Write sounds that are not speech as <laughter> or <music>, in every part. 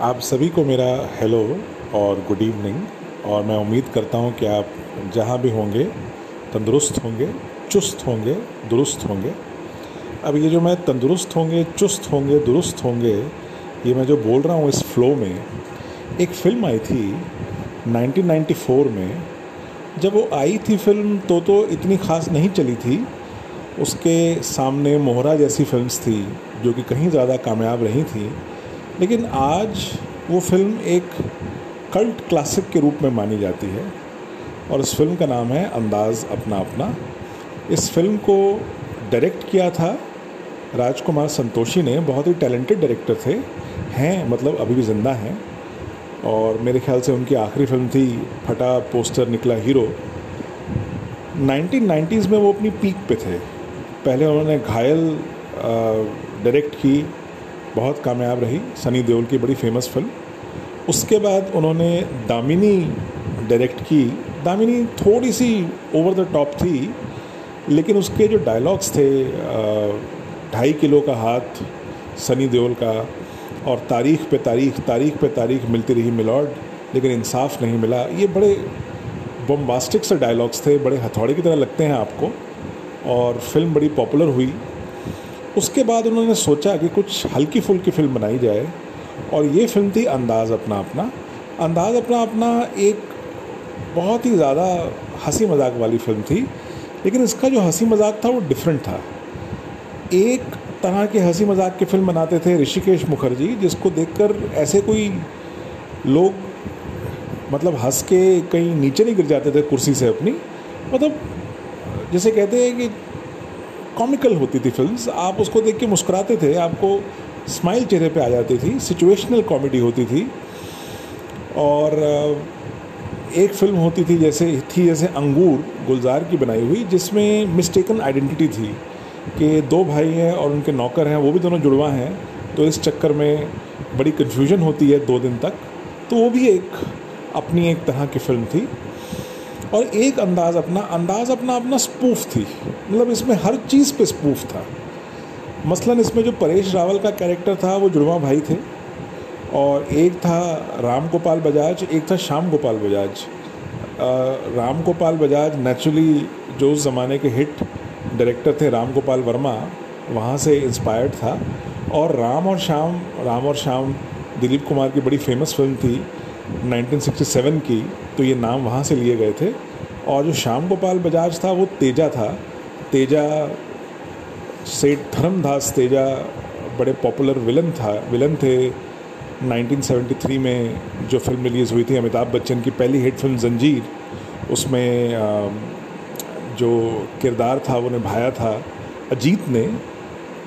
आप सभी को मेरा हेलो और गुड इवनिंग और मैं उम्मीद करता हूँ कि आप जहाँ भी होंगे, तंदुरुस्त होंगे, चुस्त होंगे, दुरुस्त होंगे। अब ये जो मैं तंदुरुस्त होंगे, चुस्त होंगे, दुरुस्त होंगे, ये मैं जो बोल रहा हूँ इस फ्लो में, एक फ़िल्म आई थी 1994 में। जब वो आई थी फ़िल्म तो तो इतनी ख़ास नहीं चली थी। उसके सामने मोहरा जैसी फिल्म्स थी, जो कि कहीं ज़्यादा कामयाब रही थी। लेकिन आज वो फ़िल्म एक कल्ट क्लासिक के रूप में मानी जाती है और इस फ़िल्म का नाम है अंदाज़ अपना अपना। इस फ़िल्म को डायरेक्ट किया था राजकुमार संतोषी ने, बहुत ही टैलेंटेड डायरेक्टर थे, हैं मतलब अभी भी ज़िंदा हैं। और मेरे ख्याल से उनकी आखिरी फ़िल्म थी फटा पोस्टर निकला हीरो। 1990s में वो अपनी पीक पे थे। पहले उन्होंने घायल डायरेक्ट की बहुत कामयाब रही। सनी देओल की बड़ी फ़ेमस फ़िल्म उसके बाद उन्होंने दामिनी डायरेक्ट की। दामिनी थोड़ी सी ओवर द टॉप थी, लेकिन उसके जो डायलॉग्स थे ढाई किलो का हाथ, सनी देओल का, और तारीख पे तारीख तारीख पे तारीख मिलती रही मिलॉर्ड, लेकिन इंसाफ नहीं मिला। ये बड़े बम्बास्टिक से डायलॉग्स थे, बड़े हथौड़े की तरह लगते हैं आपको, और फ़िल्म बड़ी पॉपुलर हुई। उसके बाद उन्होंने सोचा कि कुछ हल्की फुल्की फ़िल्म बनाई जाए और ये फ़िल्म थी अंदाज़ अपना अपना। अंदाज़ अपना अपना एक बहुत ही ज़्यादा हँसी मज़ाक वाली फ़िल्म थी, लेकिन इसका जो हँसी मज़ाक था वो डिफरेंट था। एक तरह के हँसी मज़ाक की फ़िल्म बनाते थे ऋषिकेश मुखर्जी, जिसको देखकर ऐसे कोई लोग मतलब हंस के कहीं नीचे नहीं गिर जाते थे कुर्सी से अपनी। मतलब जैसे कहते हैं कि कॉमिकल होती थी फिल्म्स आप उसको देख के मुस्कुराते थे, आपको स्माइल चेहरे पे आ जाती थी सिचुएशनल कॉमेडी होती थी। और एक फ़िल्म होती थी जैसे थी जैसे अंगूर, गुलजार की बनाई हुई, जिसमें मिस्टेकन आइडेंटिटी थी कि दो भाई हैं और उनके नौकर हैं, वो भी दोनों जुड़वा हैं। तो इस चक्कर में बड़ी कन्फ्यूज़न होती है दो दिन तक। तो वो भी एक, अपनी एक तरह की फ़िल्म थी। और एक अंदाज़ अपना अंदाज़ अपना अपना स्पूफ थी। मतलब इसमें हर चीज़ पे स्पूफ था। मसलन इसमें जो परेश रावल का कैरेक्टर था, वो जुड़वा भाई थे। और एक था राम गोपाल बजाज, एक था श्याम गोपाल बजाज। राम गोपाल बजाज नेचुरली जो उस ज़माने के हिट डायरेक्टर थे, राम गोपाल वर्मा, वहाँ से इंस्पायर्ड था। और राम और श्याम, राम और श्याम, दिलीप कुमार की बड़ी फ़ेमस फ़िल्म थी। 1967 की तो ये नाम वहाँ से लिए गए थे। और जो श्याम गोपाल बजाज था, वो तेजा था। तेजा सेठ धर्मदास तेजा बड़े पॉपुलर विलन था, विलन थे। 1973 में जो फ़िल्म रिलीज़ हुई थी, अमिताभ बच्चन की पहली हिट फ़िल्म जंजीर, उसमें जो किरदार था, वो निभाया था अजीत ने।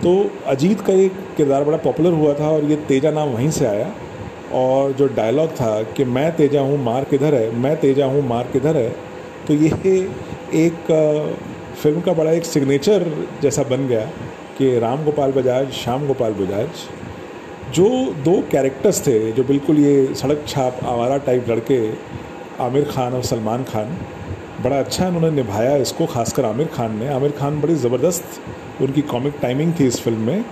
तो अजीत का एक किरदार बड़ा पॉपुलर हुआ था और ये तेजा नाम वहीं से आया। और जो डायलॉग था कि मैं तेजा हूँ, मार किधर है, मैं तेजा हूँ, मार किधर है तो ये एक फ़िल्म का बड़ा एक सिग्नेचर जैसा बन गया कि राम गोपाल बजाज, श्याम गोपाल बजाज, जो दो कैरेक्टर्स थे, जो बिल्कुल ये सड़क छाप, आवारा टाइप लड़के, आमिर खान और सलमान खान, बड़ा अच्छा उन्होंने निभाया इसको, खासकर आमिर खान ने। आमिर खान बड़ी ज़बरदस्त उनकी कॉमिक टाइमिंग थी इस फ़िल्म में।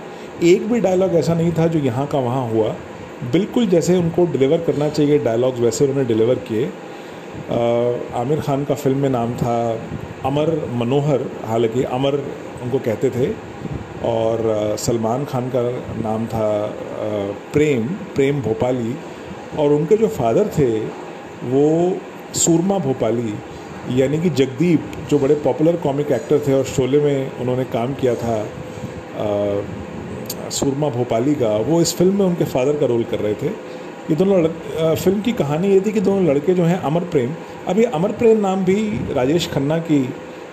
एक भी डायलॉग ऐसा नहीं था जो यहाँ का वहाँ हुआ। बिल्कुल जैसे उनको डिलीवर करना चाहिए डायलॉग्स वैसे उन्होंने डिलीवर किए। आमिर खान का फ़िल्म में नाम था अमर मनोहर, हालाँकि अमर उनको कहते थे। और सलमान खान का नाम था प्रेम प्रेम भोपाली। और उनके जो फादर थे, वो सूरमा भोपाली, यानी कि जगदीप, जो बड़े पॉपुलर कॉमिक एक्टर थे और शोले में उन्होंने काम किया था। सूरमा भोपाली का वो इस फ़िल्म में उनके फादर का रोल कर रहे थे। ये दोनों फ़िल्म की कहानी ये थी कि दोनों लड़के जो हैं अमर प्रेम। अब ये अमर प्रेम नाम भी राजेश खन्ना की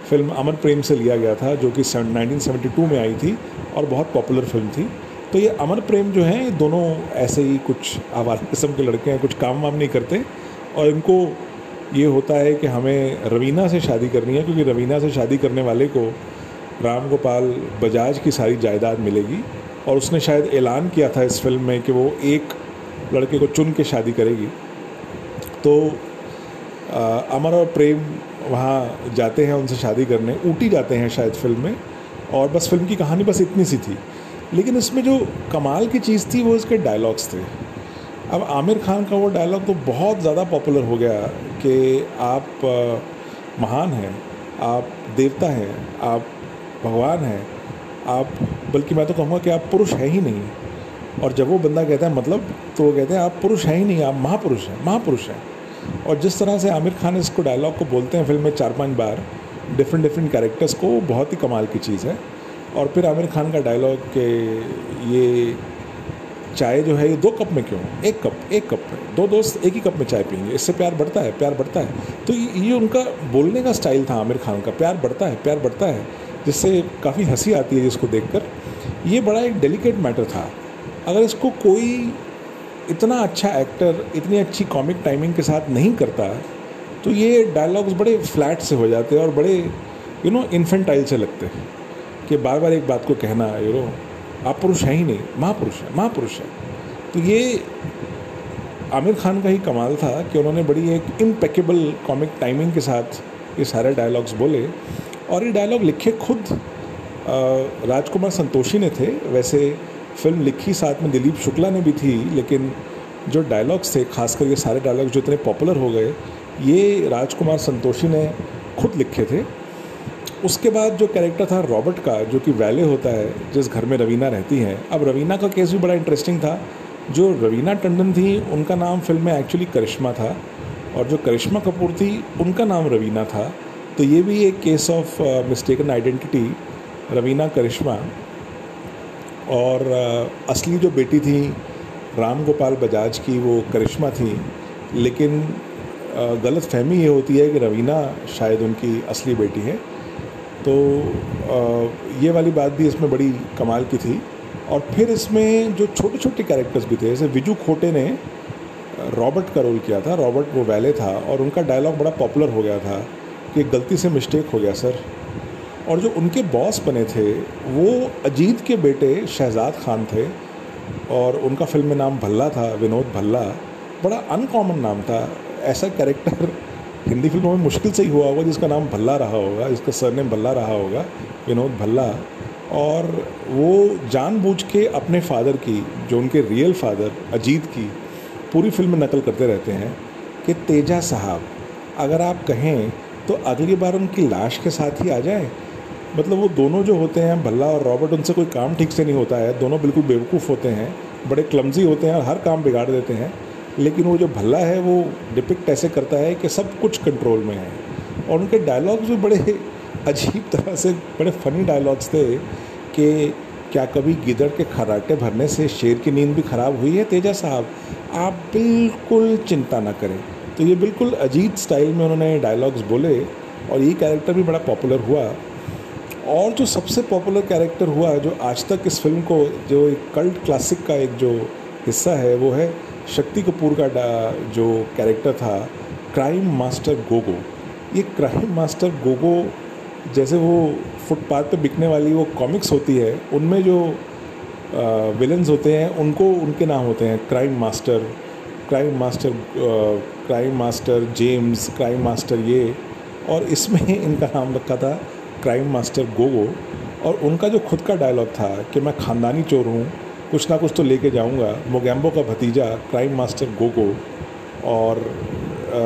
फ़िल्म अमर प्रेम से लिया गया था, जो कि 1972 में आई थी और बहुत पॉपुलर फ़िल्म थी। तो ये अमर प्रेम जो हैं, ये दोनों ऐसे ही कुछ आवाज़ किस्म के लड़के हैं, कुछ काम वाम नहीं करते। और इनको ये होता है कि हमें रवीना से शादी करनी है, क्योंकि रवीना से शादी करने वाले को राम गोपाल बजाज की सारी जायदाद मिलेगी। और उसने शायद ऐलान किया था इस फ़िल्म में कि वो एक लड़के को चुन के शादी करेगी। तो अमर और प्रेम वहाँ जाते हैं उनसे शादी करने, ऊटी जाते हैं शायद फ़िल्म में, और बस फ़िल्म की कहानी बस इतनी सी थी। लेकिन इसमें जो कमाल की चीज़ थी वो इसके डायलॉग्स थे। अब आमिर खान का वो डायलॉग तो बहुत ज़्यादा पॉपुलर हो गया कि आप महान हैं, आप देवता हैं, आप भगवान हैं, आप बल्कि मैं तो कहूँगा कि आप पुरुष हैं ही नहीं। और जब वो बंदा कहता है मतलब तो वो कहते हैं, आप पुरुष हैं ही नहीं, आप महापुरुष हैं महापुरुष हैं। और जिस तरह से आमिर खान इसको डायलॉग को बोलते हैं फ़िल्म में चार पाँच बार डिफरेंट डिफरेंट कैरेक्टर्स को, बहुत ही कमाल की चीज़ है। और फिर आमिर खान का डायलॉग के ये चाय जो है, ये दो कप में क्यों? एक कप एक कप में दो दोस्त एक ही कप में चाय पियेंगे। इससे प्यार बढ़ता है, प्यार बढ़ता है। तो ये उनका बोलने का स्टाइल था आमिर खान का। प्यार बढ़ता है, प्यार बढ़ता है, जिससे काफ़ी हँसी आती है जिसको देखकर। ये बड़ा एक डेलिकेट मैटर था। अगर इसको कोई इतना अच्छा एक्टर इतनी अच्छी कॉमिक टाइमिंग के साथ नहीं करता तो ये डायलॉग्स बड़े फ्लैट से हो जाते हैं और बड़े यू नो इन्फेंटाइल से लगते हैं कि बार बार एक बात को कहना यू नो आप पुरुष हैं ही नहीं, महापुरुष है महापुरुष है। तो ये आमिर खान का ही कमाल था कि उन्होंने बड़ी एक इम्पेकेबल कॉमिक टाइमिंग के साथ ये सारे डायलॉग्स बोले और ये डायलॉग लिखे खुद राजकुमार संतोषी ने थे। वैसे फ़िल्म लिखी साथ में दिलीप शुक्ला ने भी थी, लेकिन जो डायलॉग्स थे, खासकर ये सारे डायलॉग्स जो इतने पॉपुलर हो गए, ये राजकुमार संतोषी ने खुद लिखे थे। उसके बाद जो कैरेक्टर था रॉबर्ट का, जो कि वैले होता है, जिस घर में रवीना रहती हैं। अब रवीना का केस भी बड़ा इंटरेस्टिंग था। जो रवीना टंडन थी, उनका नाम फ़िल्म में एक्चुअली करिश्मा था, और जो करिश्मा कपूर थी, उनका नाम रवीना था। तो ये भी एक case of mistaken identity Raveena Karisma और असली जो बेटी थी, राम गोपाल बजाज की, वो करिश्मा थी। लेकिन गलत फहमी ये होती है कि रवीना शायद उनकी असली बेटी है। तो ये वाली बात भी इसमें बड़ी कमाल की थी। और फिर इसमें जो छोटे छोटे कैरेक्टर्स भी थे, जैसे विजू खोटे ने रॉबर्ट का रोल किया था। रॉबर्ट वो वैले था और उनका डायलॉग बड़ा पॉपुलर हो गया था कि गलती से मिस्टेक हो गया सर और जो उनके बॉस बने थे, वो अजीत के बेटे शहजाद खान थे और उनका फ़िल्म में नाम भल्ला था, विनोद भल्ला। बड़ा अनकॉमन नाम था। ऐसा कैरेक्टर हिंदी फ़िल्मों में मुश्किल से ही हुआ होगा, जिसका नाम भल्ला रहा होगा, जिसका सरनेम भल्ला रहा होगा, विनोद भल्ला। और वो जानबूझ के अपने फादर की, जो उनके रियल फादर अजीत की, पूरी फ़िल्म में नकल करते रहते हैं कि तेजा साहब, अगर आप कहें तो अगली बार उनकी लाश के साथ ही आ जाए। मतलब वो दोनों जो होते हैं, भल्ला और रॉबर्ट, उनसे कोई काम ठीक से नहीं होता है। दोनों बिल्कुल बेवकूफ़ होते हैं, बड़े क्लमजी होते हैं और हर काम बिगाड़ देते हैं। लेकिन वो जो भल्ला है, वो डिपिक्ट ऐसे करता है कि सब कुछ कंट्रोल में है। और उनके डायलॉग्स भी बड़े अजीब तरह से, बड़े फ़नी डायलॉग्स थे कि क्या कभी गिदड़ के खराटे भरने से शेर की नींद भी ख़राब हुई है, तेजा साहब? आप बिल्कुल चिंता ना करें। तो ये बिल्कुल अजीब स्टाइल में उन्होंने डायलॉग्स बोले और ये कैरेक्टर भी बड़ा पॉपुलर हुआ। और जो सबसे पॉपुलर कैरेक्टर हुआ है, जो आज तक इस फ़िल्म को, जो एक कल्ट क्लासिक का एक जो हिस्सा है, वो है शक्ति कपूर का जो कैरेक्टर था क्राइम मास्टर गोगो ये क्राइम मास्टर गोगो जैसे वो फुटपाथ पे बिकने वाली वो कॉमिक्स होती है, उनमें जो विलन्स होते हैं, उनको उनके नाम होते हैं crime master crime master crime master James crime master ये, और इसमें <laughs> इनका नाम रखा था क्राइम मास्टर गोगो और उनका जो खुद का डायलॉग था कि मैं ख़ानदानी चोर हूँ कुछ ना कुछ तो लेके जाऊँगा मोगैम्बो का भतीजा क्राइम मास्टर गोगो और आ,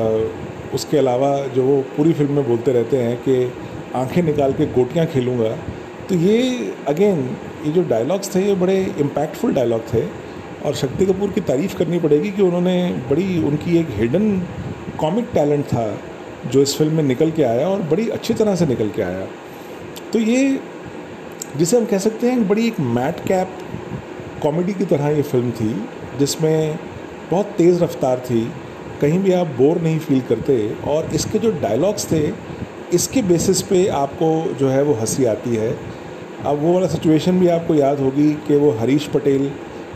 उसके अलावा जो वो पूरी फ़िल्म में बोलते रहते हैं कि आँखें निकाल के गोटियाँ खेलूँगा। तो ये अगेन ये जो डायलॉग्स थे ये बड़े इम्पैक्टफुल डायलॉग थे और शक्ति कपूर की तारीफ़ करनी पड़ेगी कि उन्होंने बड़ी उनकी एक हिडन कॉमिक टैलेंट था। जो इस फ़िल्म में निकल के आया और बड़ी अच्छी तरह से निकल के आया। तो ये, जिसे हम कह सकते हैं बड़ी एक मैट कैप कॉमेडी की तरह ये फ़िल्म थी, जिसमें बहुत तेज़ रफ्तार थी, कहीं भी आप बोर नहीं फील करते और इसके जो डायलॉग्स थे, इसके बेसिस पे आपको जो है वो हँसी आती है। अब वो वाला सिचुएशन भी आपको याद होगी कि वो हरीश पटेल,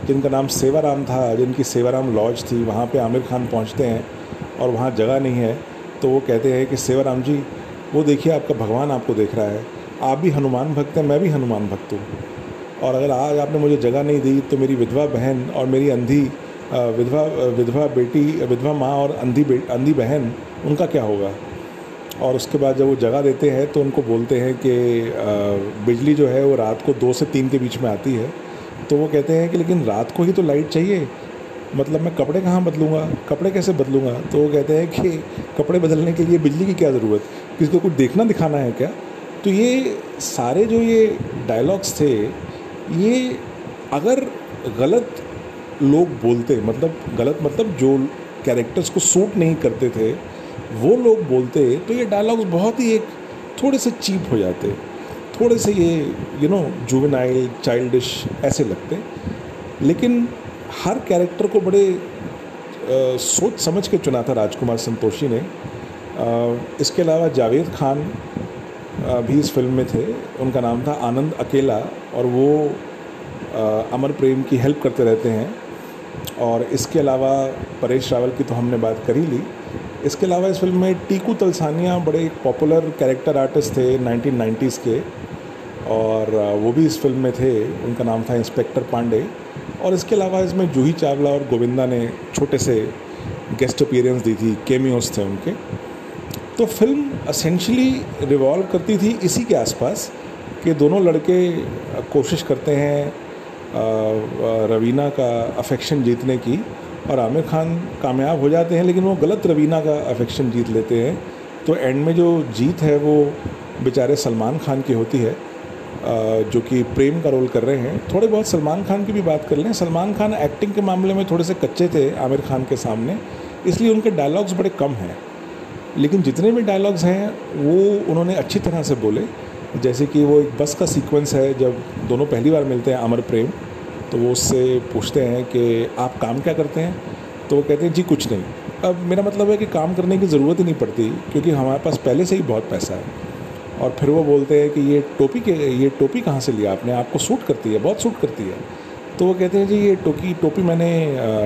जिनका नाम सेवाराम था, जिनकी सेवाराम लॉज थी, वहाँ पे आमिर खान पहुँचते हैं और वहाँ जगह नहीं है। तो वो कहते हैं कि सेवाराम जी, वो देखिए आपका भगवान आपको देख रहा है। आप भी हनुमान भक्त हैं, मैं भी हनुमान भक्त हूँ। और अगर आज आपने मुझे जगह नहीं दी तो मेरी विधवा बहन और मेरी अंधी विधवा विधवा बेटी, विधवा माँ और अंधी अंधी बहन, उनका क्या होगा? और उसके बाद जब वो जगह देते हैं तो उनको बोलते हैं कि बिजली जो है वो रात को दो से तीन के बीच में आती है। तो वो कहते हैं कि लेकिन रात को ही तो लाइट चाहिए। मतलब मैं कपड़े कहाँ बदलूँगा? कपड़े कैसे बदलूँगा? तो वो कहते हैं कि कपड़े बदलने के लिए बिजली की क्या ज़रूरत? किसी को कुछ देखना दिखाना है क्या? तो ये सारे जो ये डायलॉग्स थे, ये अगर गलत लोग बोलते मतलब गलत मतलब जो कैरेक्टर्स को सूट नहीं करते थे, वो लोग बोलते तो ये डायलॉग्स बहुत ही एक थोड़े से चीप हो जाते, थोड़े से ये यू नो जुवेनाइल चाइल्डिश ऐसे लगते। लेकिन हर कैरेक्टर को बड़े आ, सोच समझ के चुना था राजकुमार संतोषी ने। आ, इसके अलावा जावेद खान भी इस फ़िल्म में थे। उनका नाम था आनंद अकेला और वो आ, अमर प्रेम की हेल्प करते रहते हैं। और इसके अलावा परेश रावल की तो हमने बात कर ही ली। इसके अलावा इस फ़िल्म में टीकू तलसानिया बड़े एक पॉपुलर कैरेक्टर आर्टिस्ट थे 1990s के। और वो भी इस फ़िल्म में थे। उनका नाम था इंस्पेक्टर पांडे। और इसके अलावा इसमें जूही चावला और गोविंदा ने छोटे से गेस्ट अपीयरेंस दी थी केमियोस थे उनके। तो फ़िल्म असेंशली रिवॉल्व करती थी इसी के आसपास कि दोनों लड़के कोशिश करते हैं रवीना का अफेक्शन जीतने की और आमिर खान कामयाब हो जाते हैं, लेकिन वो गलत रवीना का अफेक्शन जीत लेते हैं। तो एंड में जो जीत है वो बेचारे सलमान खान की होती है। जो कि प्रेम का रोल कर रहे हैं। थोड़े बहुत सलमान खान की भी बात कर लें। सलमान खान एक्टिंग के मामले में थोड़े से कच्चे थे आमिर खान के सामने, इसलिए उनके डायलॉग्स बड़े कम हैं। लेकिन जितने भी डायलॉग्स हैं, वो उन्होंने अच्छी तरह से बोले। जैसे कि वो एक बस का सीक्वेंस है, जब दोनों पहली बार मिलते हैं अमर प्रेम तो वो उससे पूछते हैं कि आप काम क्या करते हैं? तो वो कहते हैं, जी, कुछ नहीं। अब मेरा मतलब है कि काम करने की ज़रूरत ही नहीं पड़ती, क्योंकि हमारे पास पहले से ही बहुत पैसा है। और फिर वो बोलते हैं कि ये टोपी के, ये टोपी कहाँ से लिया आपने? आपको सूट करती है, बहुत सूट करती है। तो वो कहते हैं, जी, ये टोकी टोपी मैंने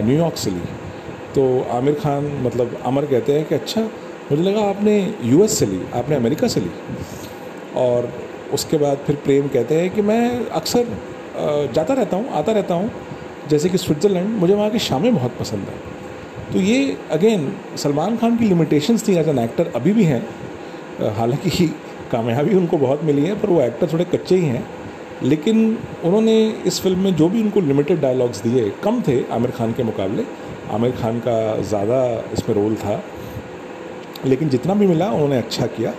न्यूयॉर्क से ली। तो आमिर खान मतलब अमर कहते हैं कि अच्छा मुझे लगा आपने यूएस से ली, आपने अमेरिका से ली। और उसके बाद फिर प्रेम कहते हैं कि, मैं अक्सर जाता रहता हूँ, आता रहता हूँ, जैसे कि स्विट्ज़रलैंड, मुझे वहाँ की शामें बहुत पसंद है। तो ये, अगेन, सलमान खान की लिमिटेशंस थी एज एन एक्टर अभी भी हैं। हालाँकि कामयाबी उनको बहुत मिली है, पर वो एक्टर थोड़े कच्चे ही हैं। लेकिन उन्होंने इस फ़िल्म में जो भी उनको लिमिटेड डायलॉग्स दिए, कम थे आमिर खान के मुकाबले। आमिर खान का ज़्यादा इसमें रोल था। लेकिन जितना भी मिला, उन्होंने अच्छा किया।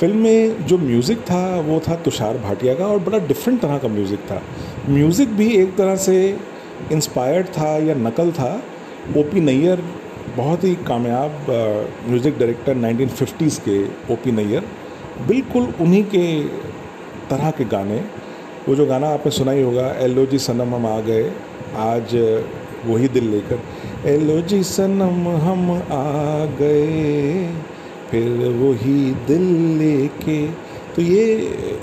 फ़िल्म में जो म्यूज़िक था, वो था तुषार भाटिया का और बड़ा डिफरेंट तरह का म्यूज़िक था। म्यूज़िक भी एक तरह से इंस्पायर्ड था या नकल था। ओ पी नैयर बहुत ही कामयाब म्यूज़िक डायरेक्टर 1950s के ओ पी नैयर बिल्कुल उन्हीं के तरह के गाने। वो जो गाना आपने सुना ही होगा, एलो जी सनम हम आ गए, आज वही दिल लेकर। एलो जी सनम हम आ गए, फिर वही दिल लेके। तो ये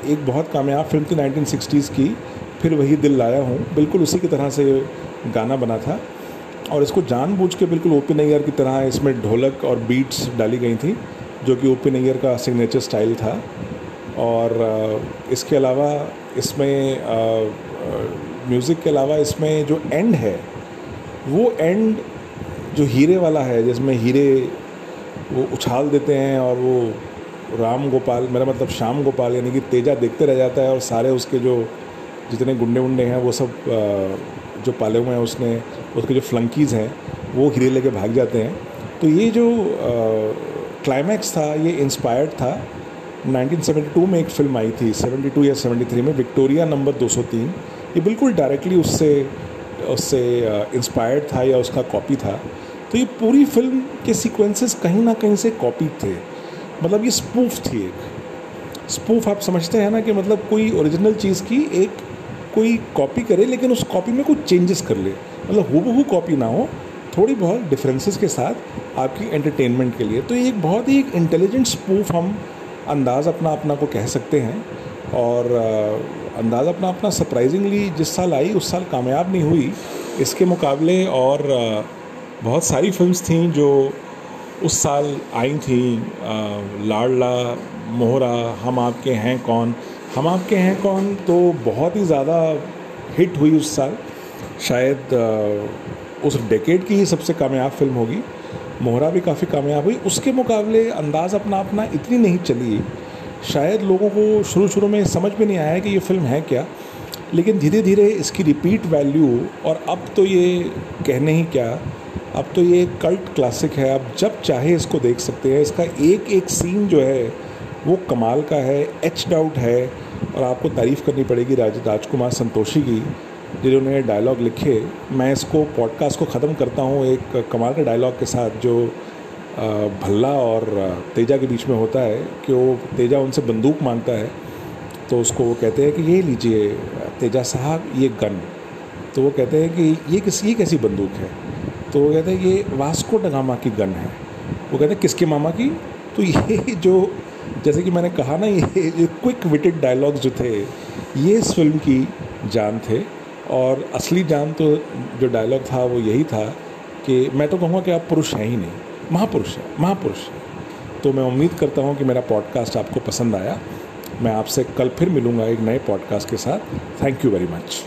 एक बहुत कामयाब फ़िल्म थी 1960s की, फिर वही दिल लाया हूँ। बिल्कुल उसी की तरह से गाना बना था। और इसको जानबूझ के बिल्कुल ओपी नैयर की तरह इसमें ढोलक और बीट्स डाली गई थी। जो कि ओपी नैयर का सिग्नेचर स्टाइल था। और इसके अलावा इसमें म्यूज़िक के अलावा इसमें जो एंड है, वो एंड जो हीरे वाला है, जिसमें हीरे वो उछाल देते हैं और वो राम गोपाल, मेरा मतलब श्याम गोपाल यानी कि तेजा देखते रह जाता है और सारे उसके जो जितने गुंडे उंडे हैं, वो सब जो पाले हुए हैं उसने, उसके जो फ्लंकीज़ हैं, वो हीरे लेके भाग जाते हैं। तो ये जो क्लाइमैक्स था, ये इंस्पायर्ड था। 1972 में एक फ़िल्म आई थी 72 या 73 में विक्टोरिया नंबर 203 ये बिल्कुल डायरेक्टली उससे उससे इंस्पायर्ड था या उसका कॉपी था। तो ये पूरी फ़िल्म के सीक्वेंसेस कहीं ना कहीं से कॉपी थे। मतलब ये स्पूफ थी एक। स्पूफ आप समझते हैं ना कि मतलब कोई ओरिजिनल चीज़ की एक कोई कॉपी करे, लेकिन उस कॉपी में कुछ चेंजेस कर ले। मतलब हु कॉपी ना हो थोड़ी बहुत डिफरेंसेस के साथ आपकी एंटरटेनमेंट के लिए। तो ये एक बहुत ही एक इंटेलिजेंट स्पूफ हम अंदाज़ अपना अपना को कह सकते हैं। और अंदाज़ अपना अपना सरप्राइजिंगली जिस साल आई, उस साल कामयाब नहीं हुई। इसके मुकाबले और बहुत सारी फिल्म्स थी जो उस साल आई थी। लाडला, मोहरा, हम आपके हैं कौन? हम आपके हैं कौन? तो बहुत ही ज़्यादा हिट हुई उस साल। शायद उस डेकेड की ही सबसे कामयाब फ़िल्म होगी। मोहरा भी काफ़ी कामयाब हुई। उसके मुकाबले अंदाज़ अपना अपना इतनी नहीं चली। शायद लोगों को शुरू शुरू में समझ में नहीं आया कि ये फ़िल्म है क्या। लेकिन धीरे धीरे इसकी रिपीट वैल्यू और अब तो ये कहने ही क्या। अब तो ये कल्ट क्लासिक है। आप जब चाहे इसको देख सकते हैं। इसका एक एक सीन जो है, वो कमाल का है एच डाउट है। और आपको तारीफ़ करनी पड़ेगी राज, राजकुमार संतोषी की। जिन्होंने डायलॉग लिखे, मैं इसको पॉडकास्ट को ख़त्म करता हूँ एक कमाल के डायलॉग के साथ जो भल्ला और तेजा के बीच में होता है कि वो तेजा उनसे बंदूक माँगता है तो उसको वो कहते हैं कि ये लीजिए, तेजा साहब, ये गन। तो वो कहते हैं कि ये किस, ये कैसी बंदूक है? तो वो कहते हैं, ये वास्को डगामा की गन है। वो कहते हैं, किसके मामा की? तो ये जो, जैसे कि मैंने कहा ना, ये जो क्विक विटेड डायलॉग्स जो थे, ये इस फ़िल्म की जान थे। और असली जान तो जो डायलॉग था, वो यही था कि मैं तो कहूँगा कि आप पुरुष हैं ही नहीं। महापुरुष हैं महापुरुष हैं। तो मैं उम्मीद करता हूँ कि मेरा पॉडकास्ट आपको पसंद आया। मैं आपसे कल फिर मिलूँगा एक नए पॉडकास्ट के साथ। Thank you very much